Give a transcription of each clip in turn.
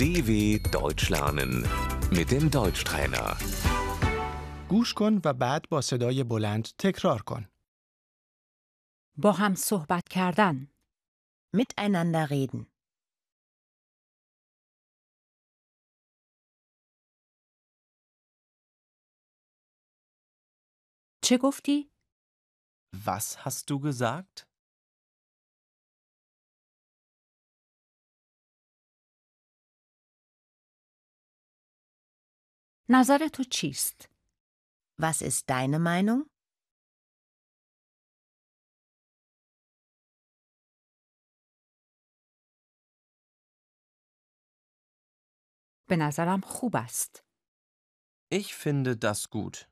DW Deutsch lernen mit dem Deutschtrainer. گوش کن و بعد با صدای بلند تکرار کن. با هم صحبت کردن Miteinander reden. چه گفتی؟ Was hast du gesagt? نظر تو چیست؟ Was ist deine Meinung? به نظرم خوب است. Ich finde das gut.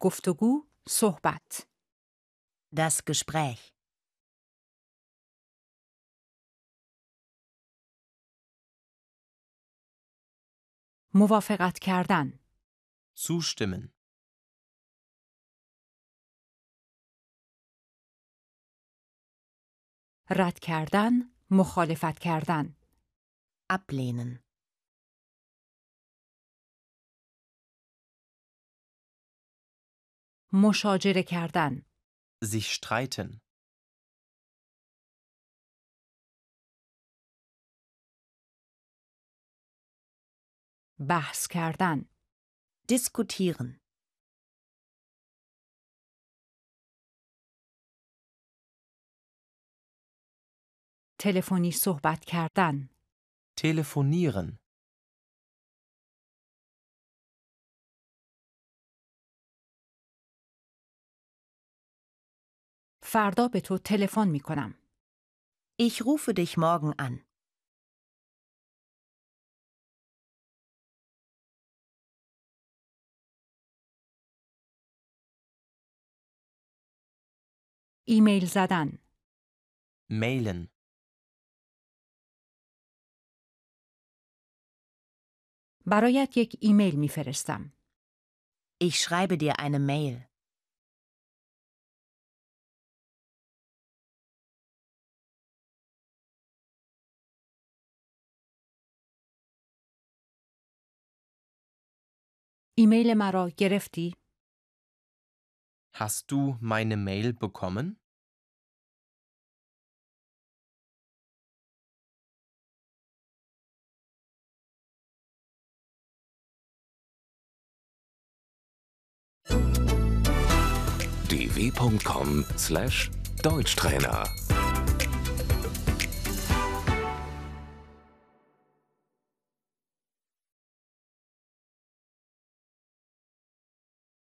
گفتگو صحبت Das Gespräch. موافقت کردن Zustimmen. رد کردن مخالفت کردن Ablehnen. مشاجره کردن Sich streiten. بحث کردن Diskutieren. تلفنی صحبت کردن Telefonieren. فردا به تو تلفن می کنم Ich rufe dich morgen an. ایمیل زدن Mailen. برایت یک ایمیل می فرستم Ich schreibe dir eine Mail. ایمیل مرا گرفتی؟ Hast du meine Mail bekommen? dw.com/deutschtrainer